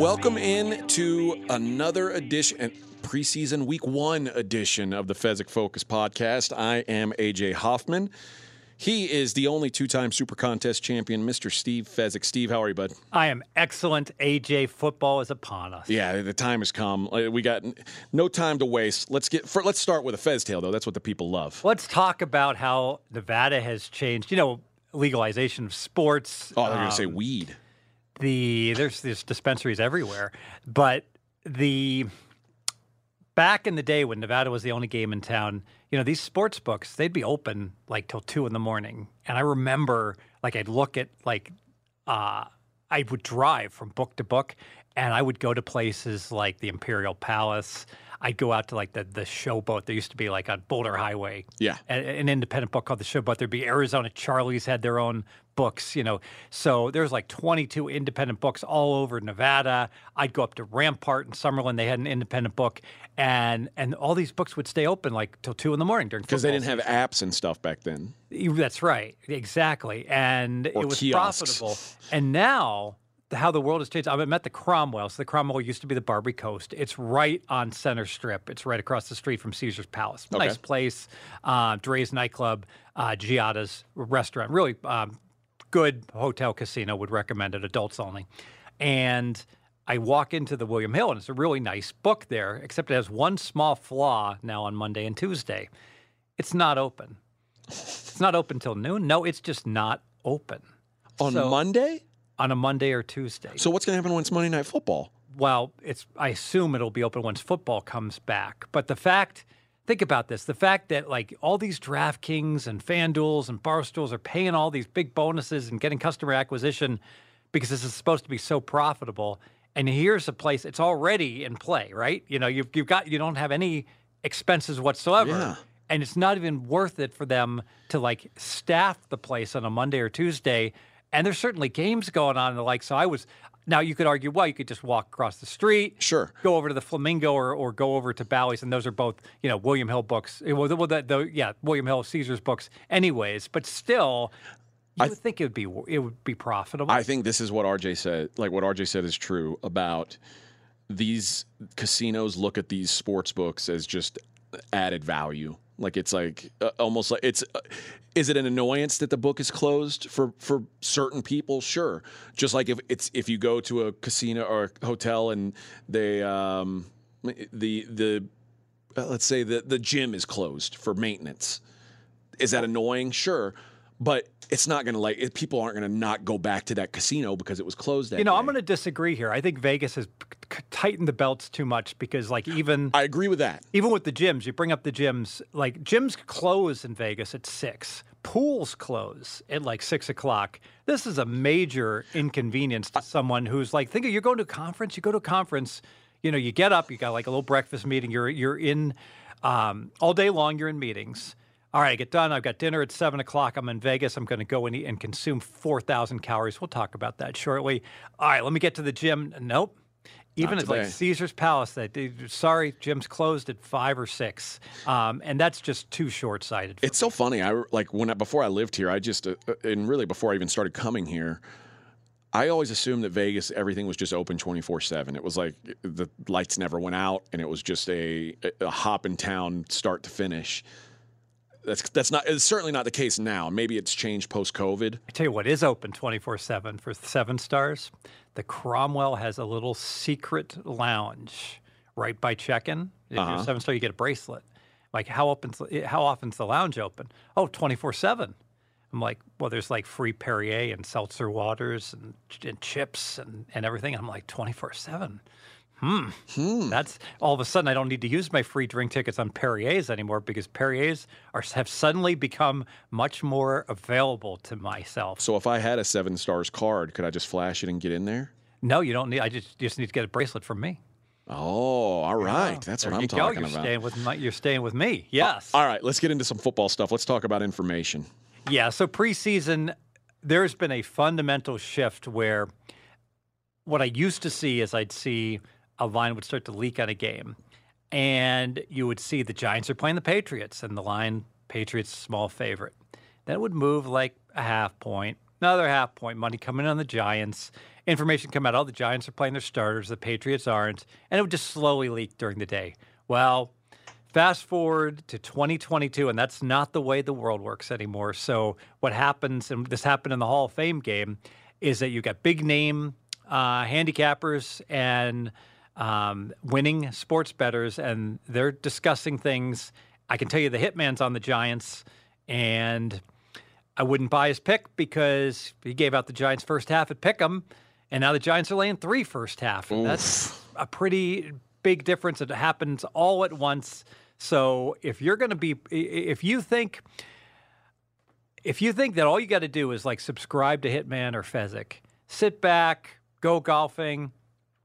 Welcome in to another edition, preseason week one edition of the Fezzik Focus podcast. I am AJ Hoffman. He is the only two time Super Contest champion, Mr. Steve Fezzik. Steve, how are you, bud? I am excellent. AJ, football is upon us. Yeah, the time has come. Uh, We got no time to waste. Let's get. For, let's start with a Fez tale, though. That's what the people love. Let's talk about how Nevada has changed. You know, legalization of sports. Oh, they're going to say um, weed. The there's there's dispensaries everywhere, but the back in the day when Nevada was the only game in town, you know, these sports books they'd be open like till two in the morning, and I remember like I'd look at like uh, I would drive from book to book, and I would go to places like the Imperial Palace. I'd go out to like the the Showboat. There used to be like on Boulder Highway, Yeah. a- an independent book called The Showboat. There'd be Arizona Charlie's had their own books, you know. So there's like 22 independent books all over Nevada. I'd go up to Rampart in Summerlin. They had an independent book, and and all these books would stay open like till two in the morning during Because they didn't have apps and stuff back then. That's right, exactly, and Or it was kiosks. profitable. And now. How the world has changed. I met the Cromwell. So the Cromwell used to be the Barbary Coast. It's right on Center Strip. It's right across the street from Caesar's Palace. Okay. Nice place. Uh, Drai's nightclub, uh, Giada's restaurant. Really um, good hotel casino. Would recommend it. Adults only. And I walk into the William Hill, and it's a really nice book there. Except it has one small flaw now on Monday and Tuesday. It's not open. It's not open till noon. No, it's just not open On So- Monday? On a Monday or Tuesday. So what's going to happen when it's Monday Night Football? well, it's I assume it'll be open once football comes back. But the fact, think about this: the fact that like all these DraftKings and FanDuel's and Barstools are paying all these big bonuses and getting customer acquisition because this is supposed to be so profitable. And here's a place it's already in play, right? You know, you've you've got you don't have any expenses whatsoever. Yeah. And it's not even worth it for them to like staff the place on a Monday or Tuesday. And there's certainly games going on and the like. So I was now you could argue, well, you could just walk across the street, Sure. go over to the Flamingo or, or go over to Bally's, and those are both you know William Hill books. Well, the, well, the, the, yeah, William Hill Caesar's books, anyways. But still, you would think it would be it would be profitable. I think this is what RJ said. Like what RJ said is true about these casinos look at these sports books as just added value. Like it's like uh, almost like it's. Uh, is it an annoyance that the book is closed for for certain people? Sure. Just like if it's if you go to a casino or a hotel and they um the the uh, let's say the the gym is closed for maintenance. Is that annoying? Sure. But it's not going to like it, people aren't going to not go back to that casino because it was closed that you know, I'm going to disagree here. I think Vegas has tightened the belts too much because, like, even I agree with that. even with the gyms, you bring up the gyms. Like gyms close in Vegas at six. Pools close at like six o'clock. This is a major inconvenience to someone who's like, think of you're going to a conference. You go to a conference. You know, you get up. You got like a little breakfast meeting. You're you're in um, all day long. You're in meetings. All right, I get done. I've got dinner at seven o'clock. I'm in Vegas. I'm going to go and eat and consume four thousand calories. We'll talk about that shortly. All right, let me get to the gym. Nope. Even at like. Caesar's Palace, that sorry, gym's closed at five or six, um, and that's just too short-sighted. for It's so funny. I like when I, before I lived here, I just uh, uh, and really before I even started coming here, I always assumed that Vegas everything was just open twenty four seven. It was like the lights never went out, and it was just a a hop in town start to finish. That's that's not. It's certainly not the case now. Maybe it's changed post COVID. I tell you what is open 24/7 for 7 stars. The Cromwell has a little secret lounge right by check-in. If you're Uh-huh. a 7 star you get a bracelet. Like how open's how often's the lounge open? Oh, 24/7. I'm like, well, there's like free Perrier and seltzer waters and, and chips and, and everything. I'm like 24 7. Hmm. That's all of a sudden I don't need to use my free drink tickets on Perrier's anymore because Perrier's are have suddenly become much more available to myself. So if I had a seven stars card, could I just flash it and get in there? No, you don't need. I just just need to get a bracelet from me. Oh, all right. That's There what I'm go. talking You're about. staying with my, you're staying with me. Yes. All right, let's get into some football stuff. Let's talk about information. Yeah, so preseason, there's been a fundamental shift where what I used to see is I'd see a line would start to leak on a game, and you would see the Giants are playing the Patriots, and the line Patriots small favorite. Then it would move like a half point, another half point, money coming on the Giants. information come out, all the Giants are playing their starters, the Patriots aren't, and it would just slowly leak during the day. Well, fast forward to 2022, and that's not the way the world works anymore. So what happens, and this happened in the Hall of Fame game, is that you got big name uh, handicappers and um, winning sports betters, and they're discussing things. I can tell you the hitman's on the Giants, and I wouldn't buy his pick because he gave out the Giants first half at Pick'em, and now the Giants are laying three first half. That's a pretty big difference. It happens all at once. So if you're going to be, if you think, if you think that all you got to do is like subscribe to Hitman or Fezzik, sit back, go golfing,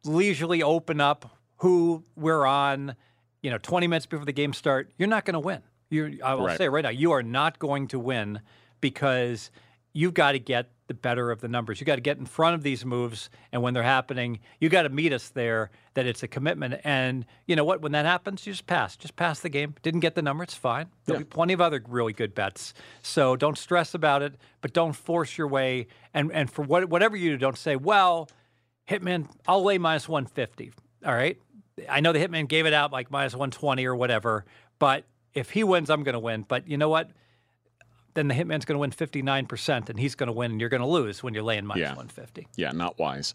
leisurely open up who we're on, you know, 20 minutes before the game start, you're not going to win. You're, I will Right. say right now, you are not going to win because you've got to get the better of the numbers. You got to get in front of these moves, and when they're happening, you got to meet us there. That it's a commitment, and you know what? When that happens, you just pass. Just pass the game. Didn't get the number, it's fine. There'll Yeah. be plenty of other really good bets. So don't stress about it, but don't force your way. And and for what, whatever you do, don't say, well, Hitman, I'll lay minus 150. All right. I know the Hitman gave it out like minus 120 or whatever, but if he wins, I'm going to win. But you know what? Then the Hitman's going to win 59%, and he's going to win, and you're going to lose when you're laying minus Yeah. 150. Yeah, not wise.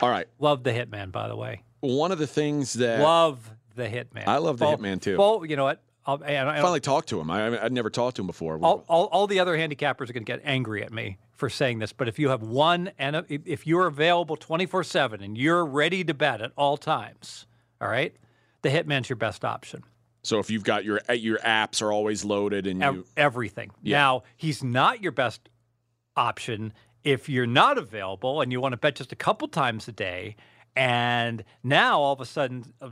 All right. Love the Hitman, by the way. One of the things that Love the Hitman. I love the Hitman, too. Well, you know what? I'll, and, I and finally talked to him. I, I- I'd never talked to him before. all, all, all the other handicappers are going to get angry at me for saying this, but if you have one and if- you're available 24 7 and you're ready to bet at all times, all right, the Hitman's your best option. so if you've got your your apps are always loaded and you everything. Now, he's not your best option if you're not available and you want to bet just a couple times a day. And now all of a sudden, uh,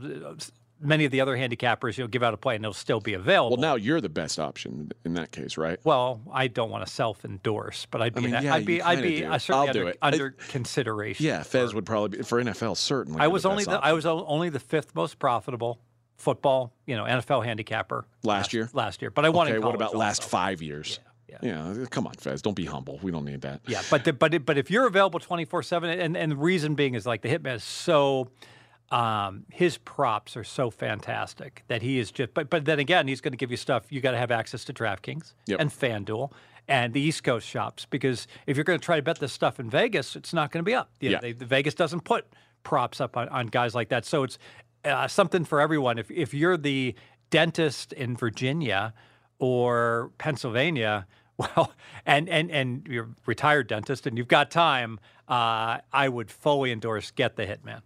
many of the other handicappers, you'll give out a play and they'll still be available. well now you're the best option in that case, right? Well, I don't want to self-endorse, but I'd be, mean, I'd be, I'd be uh, certainly I'll do under, it. I- under consideration. Yeah, Fez would probably be for NFL certainly. I was the only the, I was only the fifth most profitable football, you know, NFL handicapper Last year? Last year, but I in Okay, what about last five years? Yeah, Yeah, come on, Fez. Don't be humble. We don't need that. Yeah, but the, but it, but if you're available 24 seven, and and the reason being is like the hitman is so. Um, his props are so fantastic that he is just. But but then again, he's going to give you stuff. You got to have access to DraftKings Yep. and FanDuel and the East Coast shops because if you're going to try to bet this stuff in Vegas, it's not going to be up. You know, Yeah. they, the Vegas doesn't put props up on, on guys like that. So it's uh, something for everyone. If if you're the dentist in Virginia or Pennsylvania, well, and and and you're a retired dentist and you've got time, uh, I would fully endorse get the Hitman.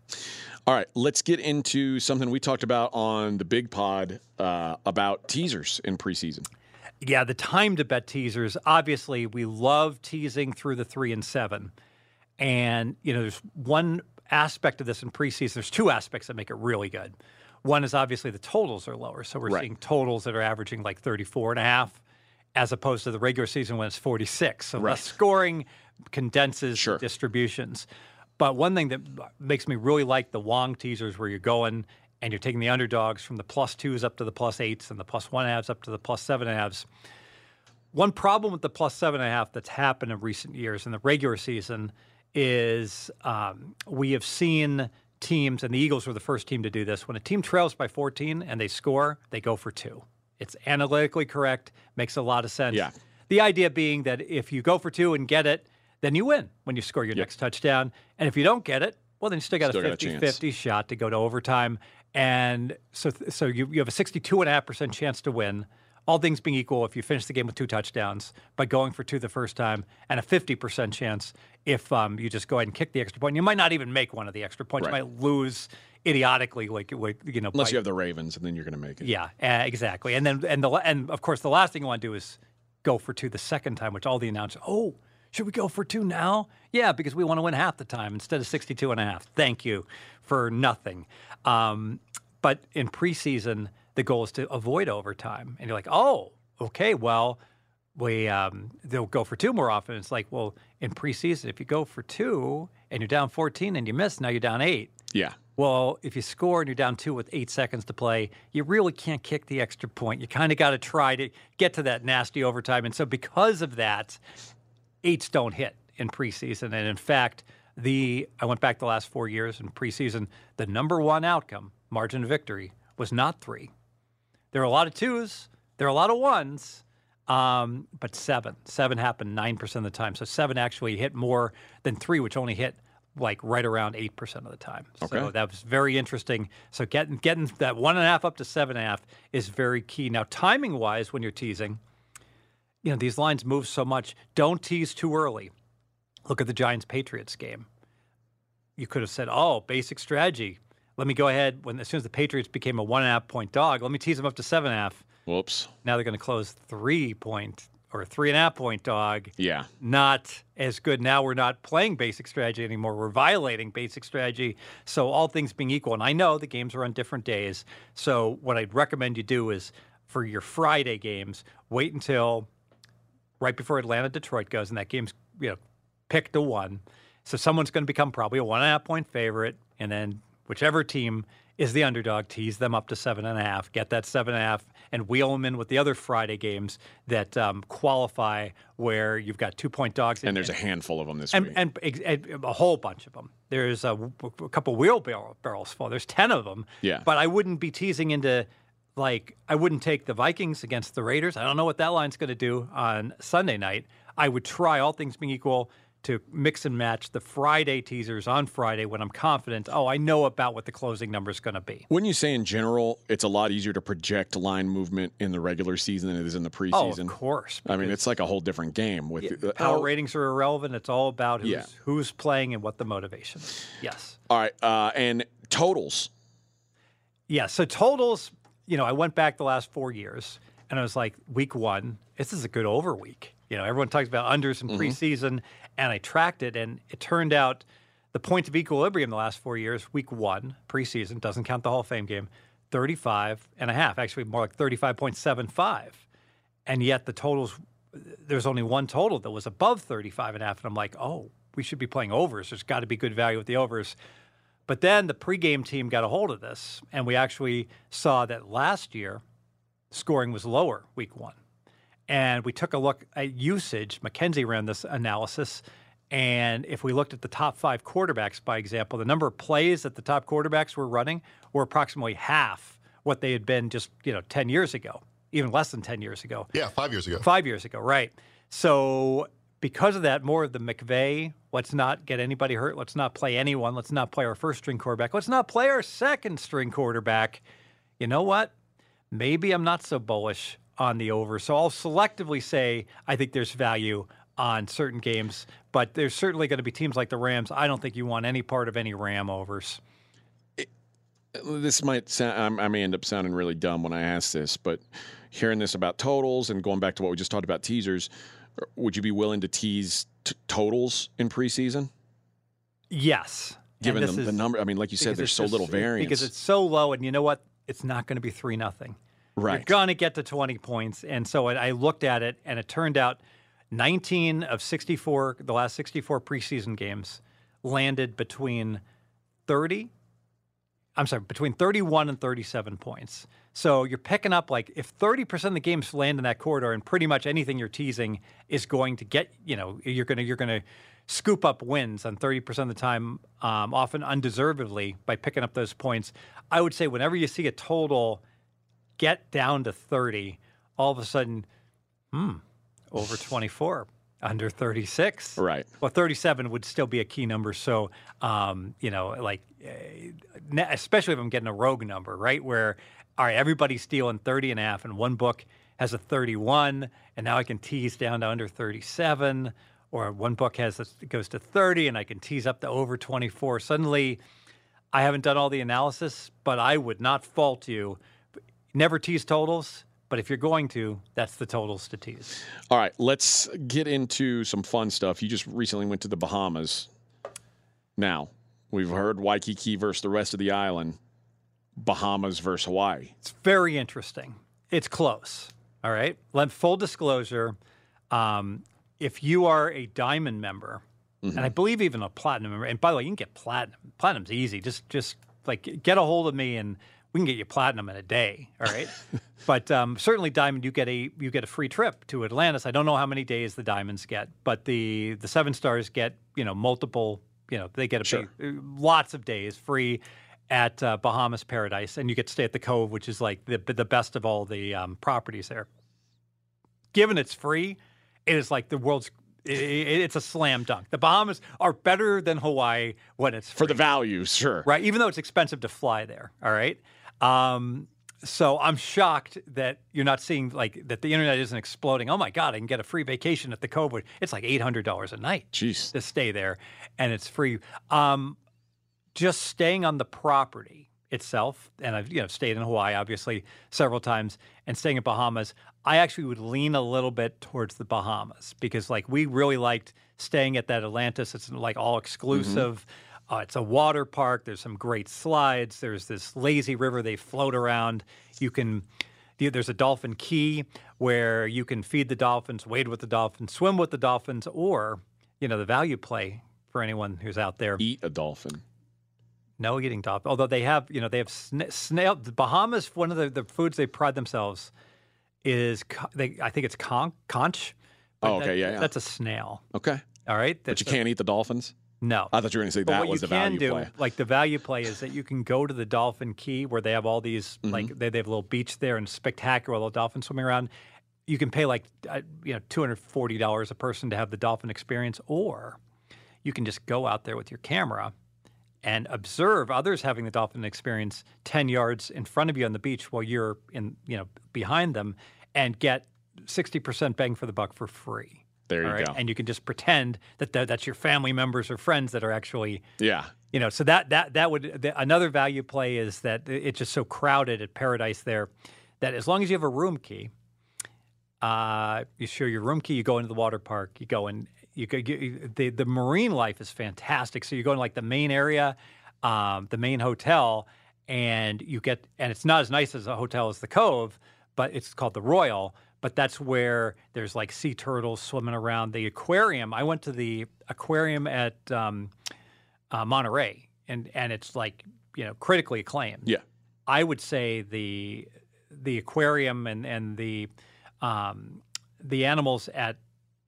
All right, let's get into something we talked about on the Big Pod uh, about teasers in preseason. Yeah, the time to bet teasers. Obviously, we love teasing through the three and seven. And, you know, there's one aspect of this in preseason. There's two aspects that make it really good. One is obviously the totals are lower. So we're Right. seeing totals that are averaging like 34 and a half as opposed to the regular season when it's 46. So Right. less scoring condenses Sure. distributions. But one thing that makes me really like the Wong teasers where you're going and you're taking the underdogs from the plus twos up to the plus eights and the plus one halves up to the plus seven halves. One problem with the plus seven and a half that's happened in recent years in the regular season is um, we have seen teams, and the Eagles were the first team to do this. When a team trails by 14 and they score, they go for two. It's analytically correct, makes a lot of sense. Yeah. The idea being that if you go for two and get it, then you win when you score your next touchdown. And if you don't get it, well, then you still got Still a got a 50 chance. 50 shot to go to overtime. And so, so you, you have a 62.5% chance to win. All things being equal, if you finish the game with two touchdowns by going for two the first time, and a 50% chance if um, you just go ahead and kick the extra point. You might not even make one of the extra points. Right. You might lose idiotically, like, like you know, Unless by- you have the Ravens, and then you're going to make it. yeah, uh, exactly. And then and the and of course the last thing you want to do is go for two the second time, which all the announcers, oh, should we go for two now? Yeah, because we want to win half the time instead of 62 and a half. Thank you for nothing. Um, but in preseason, the goal is to avoid overtime. And you're like, oh, okay, well, we um, they'll go for two more often. It's like, well, in preseason, if you go for two and you're down 14 and you miss, now you're down eight. Yeah. Well, if you score and you're down two with eight seconds to play, you really can't kick the extra point. You kind of got to try to get to that nasty overtime. And so, because of that, eights don't hit in preseason. And in fact, the I went back the last four years in preseason. The number one outcome, margin of victory, was not three. There are a lot of twos. There are a lot of ones. Um, but seven, seven happened nine percent of the time. So seven actually hit more than three, which only hit like right around eight percent of the time. Okay. So that was very interesting. So getting getting that one and a half up to seven and a half is very key. Now, timing wise, when you're teasing, you know these lines move so much. Don't tease too early. Look at the Giants Patriots game. You could have said, "Oh, basic strategy. Let me go ahead when as soon as the Patriots became a one and a half point dog, let me tease them up to seven and a half." Whoops. Now they're going to close three point or three and a half point dog. Yeah. Not as good. Now we're not playing basic strategy anymore. We're violating basic strategy. So all things being equal, and I know the games are on different days. So what I'd recommend you do is for your Friday games, wait until right before Atlanta Detroit goes, and that game's you know picked to one. So someone's going to become probably a one and a half point favorite, and then whichever team is the underdog, tease them up to seven and a half, get that seven and a half, and wheel them in with the other Friday games that um, qualify where you've got two point dogs. And there's a handful of them this and, week. and, and a whole bunch of them. There's a, a couple wheelbarrow barrels full. There's ten of them. Yeah. But I wouldn't be teasing into like I wouldn't take the Vikings against the Raiders. I don't know what that line's going to do on Sunday night. I would try all things being equal to mix and match the Friday teasers on Friday when I'm confident. Oh, I know about what the closing number is going to be. Wouldn't you say in general it's a lot easier to project line movement in the regular season than it is in the preseason? Oh, of course. I mean, it's like a whole different game with uh, Power ratings are irrelevant. It's all about who's, Yeah. who's playing and what the motivation. is. Yes. All right, uh, and totals. Yeah. So totals, you know, I went back the last four years and I was like, week one, this is a good over week. You know, everyone talks about unders in preseason, and I tracked it, and it turned out the point of equilibrium the last four years, week one, preseason, doesn't count the Hall of Fame game, 35 and a half, actually more like 35.75. And yet the totals, there's only one total that was above 35 and a half. And I'm like, oh, we should be playing overs. There's got to be good value with the overs. But then the pregame team got a hold of this, and we actually saw that last year scoring was lower week one. And we took a look at usage. McKenzie ran this analysis. And if we looked at the top five quarterbacks, by example, the number of plays that the top quarterbacks were running were approximately half what they had been just, you know, 10 years ago, even less than 10 years ago. Yeah, five years ago. Five years ago, right. So because of that, more of the McVay, let's not get anybody hurt. Let's not play anyone. Let's not play our first string quarterback. Let's not play our second string quarterback. You know what? Maybe I'm not so bullish on the over. So I'll selectively say I think there's value on certain games, but there's certainly going to be teams like the Rams. I don't think you want any part of any Ram overs. This might sound, I'm- may end up sounding really dumb when I ask this, but hearing this about totals and going back to what we just talked about teasers, uh, would you be willing to tease t- totals in preseason? Yes. Given the, the number, I mean, like you said, there's so little variance. because it's so low, and you know what? It's not going to be three nothing. You're going to get to 20 points. And so I I looked at it, and it turned out 19 of 64, the last 64 preseason games, landed between 30, I'm sorry, between 31 and 37 points. So you're picking up like if 30% of the games land in that corridor, and pretty much anything you're teasing is going to get, you know, you're going to you're going to scoop up wins on 30% of the time, um, often undeservedly by picking up those points. I would say whenever you see a total get down to 30, all of a sudden, hmm, over 24, under 36. Right. Well, 37 would still be a key number. So, um, you know, like, eh, especially if I'm getting a rogue number, right? Where, all right, everybody's stealing 30 and a half, and one book has a 31, and now I can tease down to under 37. Or one book has a, goes to 30, and I can tease up to over 24. Suddenly, I haven't done all the analysis, but I would not fault you. Never tease totals, but if you're going to, that's the totals to tease. All right, let's get into some fun stuff. You just recently went to the Bahamas. Now, we've heard Waikiki versus the rest of the island, Bahamas versus Hawaii. It's very interesting. It's close. All right. Let full disclosure. Um, if you are a diamond member, and I believe even a platinum member, and by the way, you can get platinum. Platinum's easy. Just just like get a hold of me and we can get you platinum in a day. All right. but um, certainly diamond, you get a you get a free trip to Atlantis. I don't know how many days the diamonds get, but the the seven stars get you know multiple you know they get a Sure. big, lots of days free at uh, Bahamas Paradise, and you get to stay at the Cove, which is like the the best of all the um, properties there. Given it's free, it is like the world's. It's a slam dunk. The Bahamas are better than Hawaii when it's For the value, sure. right? Even though it's expensive to fly there. All right. Um, so I'm shocked that you're not seeing like that the internet isn't exploding. Oh my God, I can get a free vacation at the Cove. It's like eight hundred dollars a night Jeez. to stay there, and it's free. Um, just staying on the property itself, and I've you know stayed in Hawaii obviously several times, and staying in Bahamas. I actually would lean a little bit towards the Bahamas because like we really liked staying at that Atlantis. It's like all exclusive. Uh, it's a water park. There's some great slides. There's this lazy river they float around. You can there's a dolphin key where you can feed the dolphins, wade with the dolphins, swim with the dolphins, or you know the value play for anyone who's out there. Eat a dolphin. No eating dolphin. Although they have, you know, they have sna- snail. The Bahamas, one of the, the foods they pride themselves is, they, I think it's conch. conch Oh, okay, that- yeah, yeah. That's a snail. Okay. All right. But you a- can't eat the dolphins? No. I thought you were going to say But that was the value do, play. like the value play, is that you can go to the Dolphin Key where they have all these, Mm-hmm. like they, they have a little beach there and spectacular little dolphins swimming around. You can pay like uh, you know two hundred forty dollars a person to have the dolphin experience, or you can just go out there with your camera and observe others having the dolphin experience ten yards in front of you on the beach while you're in you know behind them, and get sixty percent bang for the buck for free. There you right? go. And you can just pretend that that- that's your family members or friends that are actually yeah. you know so that that that would the, another value play is that it's just so crowded at paradise there that as long as you have a room key uh, you show your room key you go into the water park you go in you you, the the marine life is fantastic so you go in like the main area um, the main hotel and you get and it's not as nice as a hotel as the cove but it's called the royal but that's where there's like sea turtles swimming around the aquarium i went to the aquarium at um, uh, Monterey, and and it's like you know critically acclaimed. Yeah. I would say the the aquarium and and the um, the animals at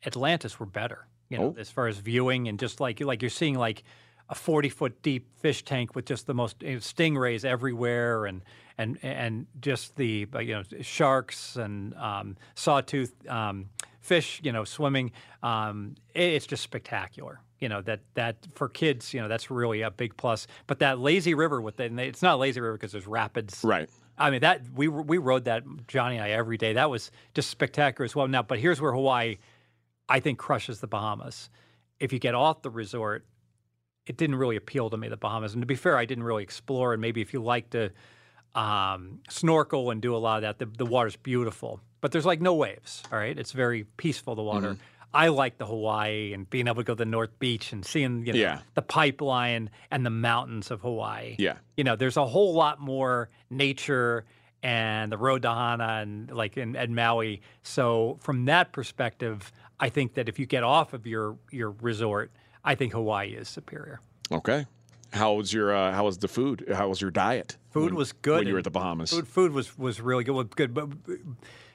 Atlantis were better. You know, Oh. as far as viewing and just like like you're seeing like a 40 foot deep fish tank with just the most you know, stingrays everywhere and and and just the you know sharks and um, sawtooth um, fish you know swimming um, it- it's just spectacular you know that that for kids you know that's really a big plus but that lazy river with the, and it's not a lazy river because there's rapids Right. I mean that we we rode that Johnny and I every day. That was just spectacular as well. Now, but here's where Hawaii, I think, crushes the Bahamas. If you get off the resort, it didn't really appeal to me the Bahamas. And to be fair, I didn't really explore. And maybe if you like to um, snorkel and do a lot of that, the, the water's beautiful. But there's like no waves. All right, it's very peaceful. The water. I like the Hawaii and being able to go to the North Beach and seeing you know Yeah. the pipeline and the mountains of Hawaii Yeah. you know, there's a whole lot more nature and the road to Hana and like in, in Maui. So from that perspective, I think that if you get off of your your resort, I think Hawaii is superior. Okay. How was your uh, how was the food? How was your diet? Food when- was good when you were at the Bahamas. Food food was was really good. good, but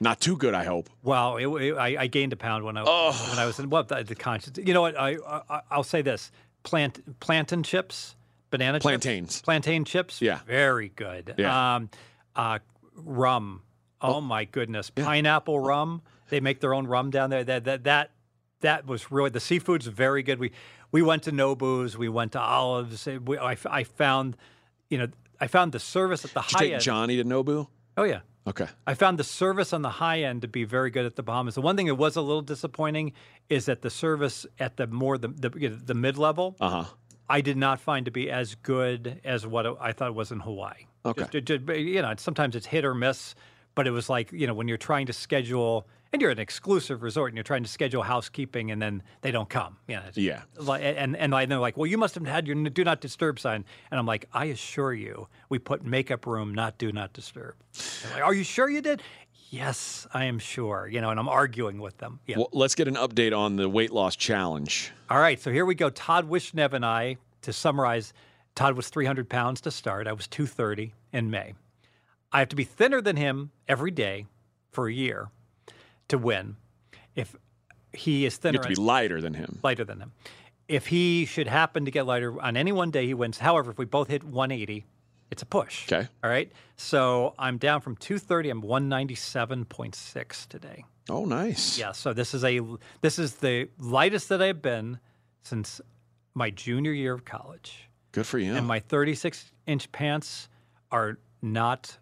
Not too good, I hope. well, it, it- I, I gained a pound when I Oh. when I was in well the, the conscious. You know what? I, I I'll say this: plant plantain chips, banana chips, Plantains. plantain chips. Yeah. very good. Yeah. Um, uh, rum. Oh, my goodness, pineapple rum. They make their own rum down there. That that that that was really the seafood's very good. We we went to Nobu's. We went to Olives. We, I, I found, you know, I found the service at the Did you high take end. Johnny to Nobu? Oh yeah. Okay. I found the service on the high end to be very good at the Bahamas. The one thing that was a little disappointing is that the service at the more the the, you know, the mid level, Uh huh. I did not find to be as good as what I thought it was in Hawaii. Okay. Just- ju- ju- you know, sometimes it's hit or miss, but it was like you know when you're trying to schedule and you're at an exclusive resort and you're trying to schedule housekeeping and then they don't come. You know, Yeah. like, and and they're like, well, you must have had your do not disturb sign, and I'm like, I assure you, we put makeup room, not do not disturb. Like, Are you sure you did? Yes, I am sure. You know, and I'm arguing with them. Yeah. Well, let's get an update on the weight loss challenge. All right, so here we go. Todd Wishnev and I, to summarize, Todd was 300 pounds to start. I was 230 in May. I have to be thinner than him every day for a year to win. If he is You thinner have to be lighter than him. lighter than him, if he should happen to get lighter on any one day, he wins. However, if we both hit 180, it's a push. Okay. All right. So I'm down from 230. I'm 197.6 today. Oh, nice. Yeah. So this is a this is the lightest that I've been since my junior year of college. Good for you. And my 36 inch pants are not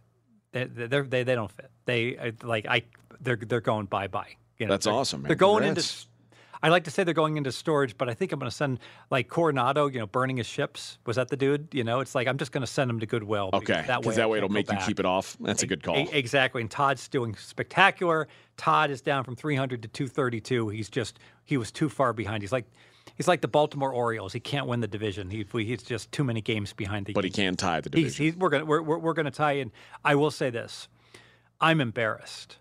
they they they, don't fit. They uh, like I they're they're going bye bye. You know, That's they're- awesome, man. They're going Congrats. into. I like to say they're going into storage, but I think I'm going to send like Coronado, you know, burning his ships. Was that the dude? You know, it's like I'm just going to send him to Goodwill. okay. because that way, that way it'll make you back. keep it off. That's a good call. E- exactly. And Todd's doing spectacular. Todd is down from 300 to 232. He's just he was too far behind. He's like he's like the Baltimore Orioles. He can't win the division. He, he's just too many games behind the. but he can tie the division. he's we're gonna we're, we're, we're gonna tie in. I will say this: I'm embarrassed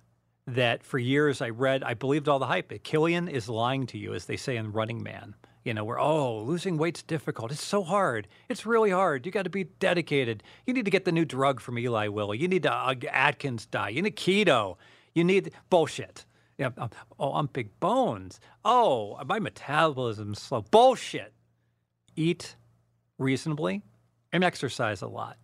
that for years I read I believed all the hype. Killian is lying to you, as they say in Running Man. You know, where oh, losing weight's difficult. It's so hard. It's really hard. You got to be dedicated. You need to get the new drug from Eli Lilly. You need to uh, Atkins diet. You need keto. You need bullshit. Yeah. um, oh, I'm big bones. Oh, my metabolism's slow. Bullshit. Eat reasonably and exercise a lot.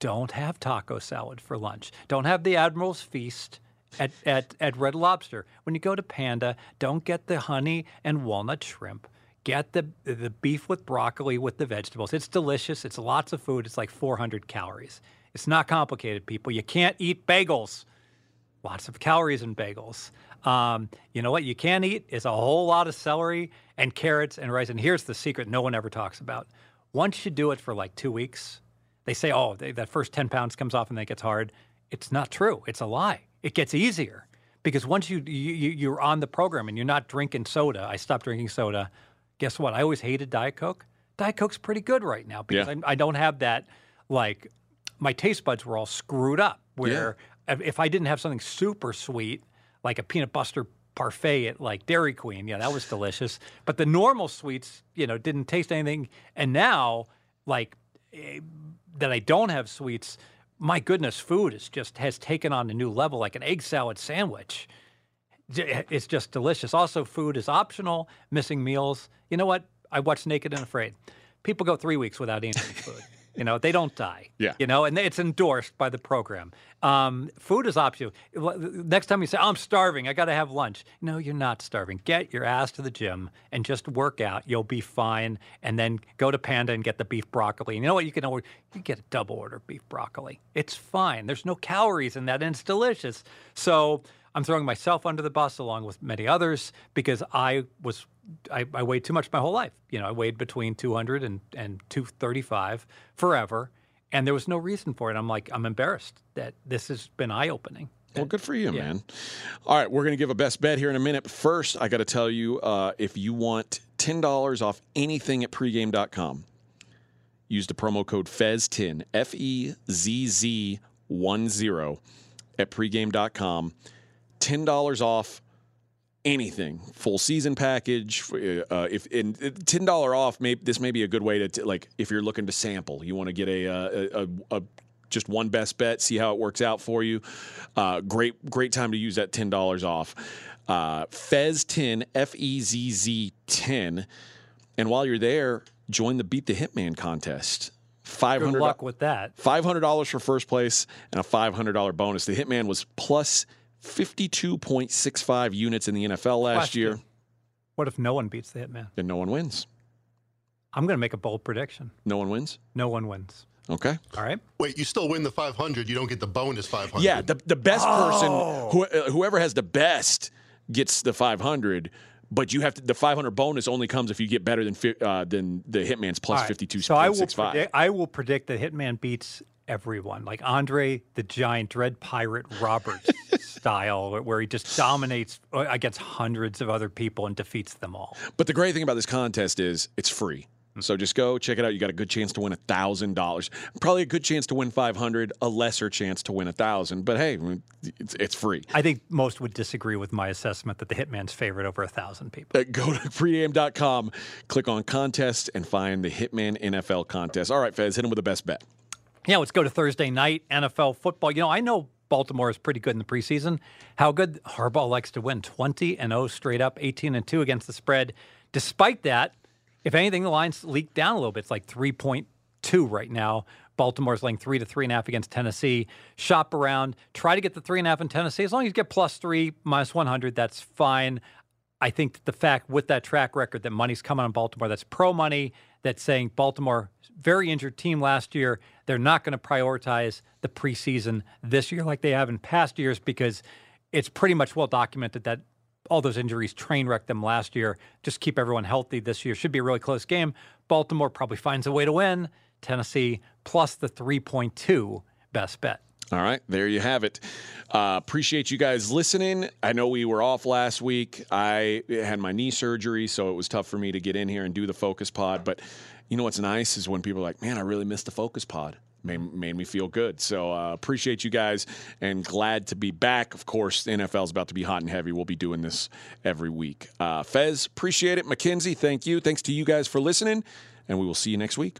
Don't have taco salad for lunch. Don't have the Admiral's Feast at, at, at Red Lobster. When you go to Panda, don't get the honey and walnut shrimp. Get the, the beef with broccoli with the vegetables. It's delicious. It's lots of food. It's like 400 calories. It's not complicated, people. You can't eat bagels. Lots of calories in bagels. Um, you know what you can eat is a whole lot of celery and carrots and rice. And here's the secret no one ever talks about. Once you do it for like two weeks, they say, oh, they, that first 10 pounds comes off and then it gets hard. It's not true. It's a lie. It gets easier because once you, you you- you're on the program and you're not drinking soda, I stopped drinking soda. Guess what? I always hated Diet Coke. Diet Coke's pretty good right now because Yeah. I, I don't have that like my taste buds were all screwed up. Where if- if I didn't have something super sweet like a peanut butter parfait at like Dairy Queen, yeah, that was delicious. But the normal sweets, you know, didn't taste anything. And now, like eh, that, I don't have sweets. My goodness, food is just has taken on a new level, like an egg salad sandwich. J- It's just delicious. Also, food is optional. Missing meals. You know what? I watched Naked and Afraid. People go three weeks without eating food. You know, they don't die. Yeah. You know, and it's endorsed by the program. Um, food is optional. Next time you say, I'm starving, I got to have lunch. No, you're not starving. Get your ass to the gym and just work out. You'll be fine. And then go to Panda and get the beef broccoli. And you know what? You can order, you get a double order beef broccoli. It's fine. There's no calories in that, and it's delicious. So I'm throwing myself under the bus along with many others because I was I, I weighed too much my whole life. You know, I weighed between 200 and, and 235 forever, and there was no reason for it. I'm like, I'm embarrassed that this has been eye opening. Well, good for you, man. All right, we're going to give a best bet here in a minute. First, I got to tell you uh, if you want $10 off anything at pregame.com, use the promo code FEZ10, F E Z Z 1 0 at pregame.com. $10 off anything full season package uh, if and $10 off may, this may be a good way to t- like if you're looking to sample you want to get a, uh, a, a, a just one best bet see how it works out for you uh, great great time to use that $10 off uh, fez 10 f-e-z-z 10 and while you're there join the beat the hitman contest Good 500 luck with that. $500 for first place and a $500 bonus. The Hitman was plus 52.65 units in the NFL last Question. year, What if no one beats the Hitman? Then no one wins. I'm going to make a bold prediction. No one wins? No one wins. Okay. All right. Wait, you still win the 500. You don't get the bonus 500. Yeah, the, the best person, who, uh, whoever has the best, gets the 500. But you have to. The 500 bonus only comes if you get better than uh, than the Hitman's plus All right. 52. So I will predict, I will predict that Hitman beats everyone, like Andre the Giant, Dread Pirate Roberts style, where he just dominates uh, against hundreds of other people and defeats them all. But the great thing about this contest is it's free. So just go check it out. You got a good chance to win thousand dollars. Probably a good chance to win five hundred. A lesser chance to win a thousand. But hey, it's, it's free. I think most would disagree with my assessment that the Hitman's favorite over a thousand people. Uh, go to pregame.com, click on contest, and find the Hitman NFL contest. All right, Fez, hit him with the best bet. Yeah, let's go to Thursday night NFL football. You know, I know Baltimore is pretty good in the preseason. How good Harbaugh likes to win 20 and 0 straight up, 18 and 2 against the spread. Despite that, If anything, the line's leaked down a little bit. It's like 3.2 right now. Baltimore's laying three to three and a half against Tennessee. Shop around, try to get the three and a half in Tennessee. As long as you get plus three, minus 100, that's fine. I think that the fact with that track record that money's coming on Baltimore, that's pro money, that's saying Baltimore, very injured team last year, they're not going to prioritize the preseason this year like they have in past years because it's pretty much well documented that all those injuries train wrecked them last year. Just keep everyone healthy this year. Should be a really close game. Baltimore probably finds a way to win. Tennessee plus the 3.2 best bet. All right, there you have it. Uh, appreciate you guys listening. I know we were off last week. I had my knee surgery, so it was tough for me to get in here and do the focus pod. But you know what's nice is when people are like, man, I really missed the focus pod. Made, made me feel good. So uh, appreciate you guys and glad to be back. Of course, the NFL is about to be hot and heavy. We'll be doing this every week. Uh, Fez, appreciate it. Mackenzie, thank you. Thanks to you guys for listening, and we will see you next week.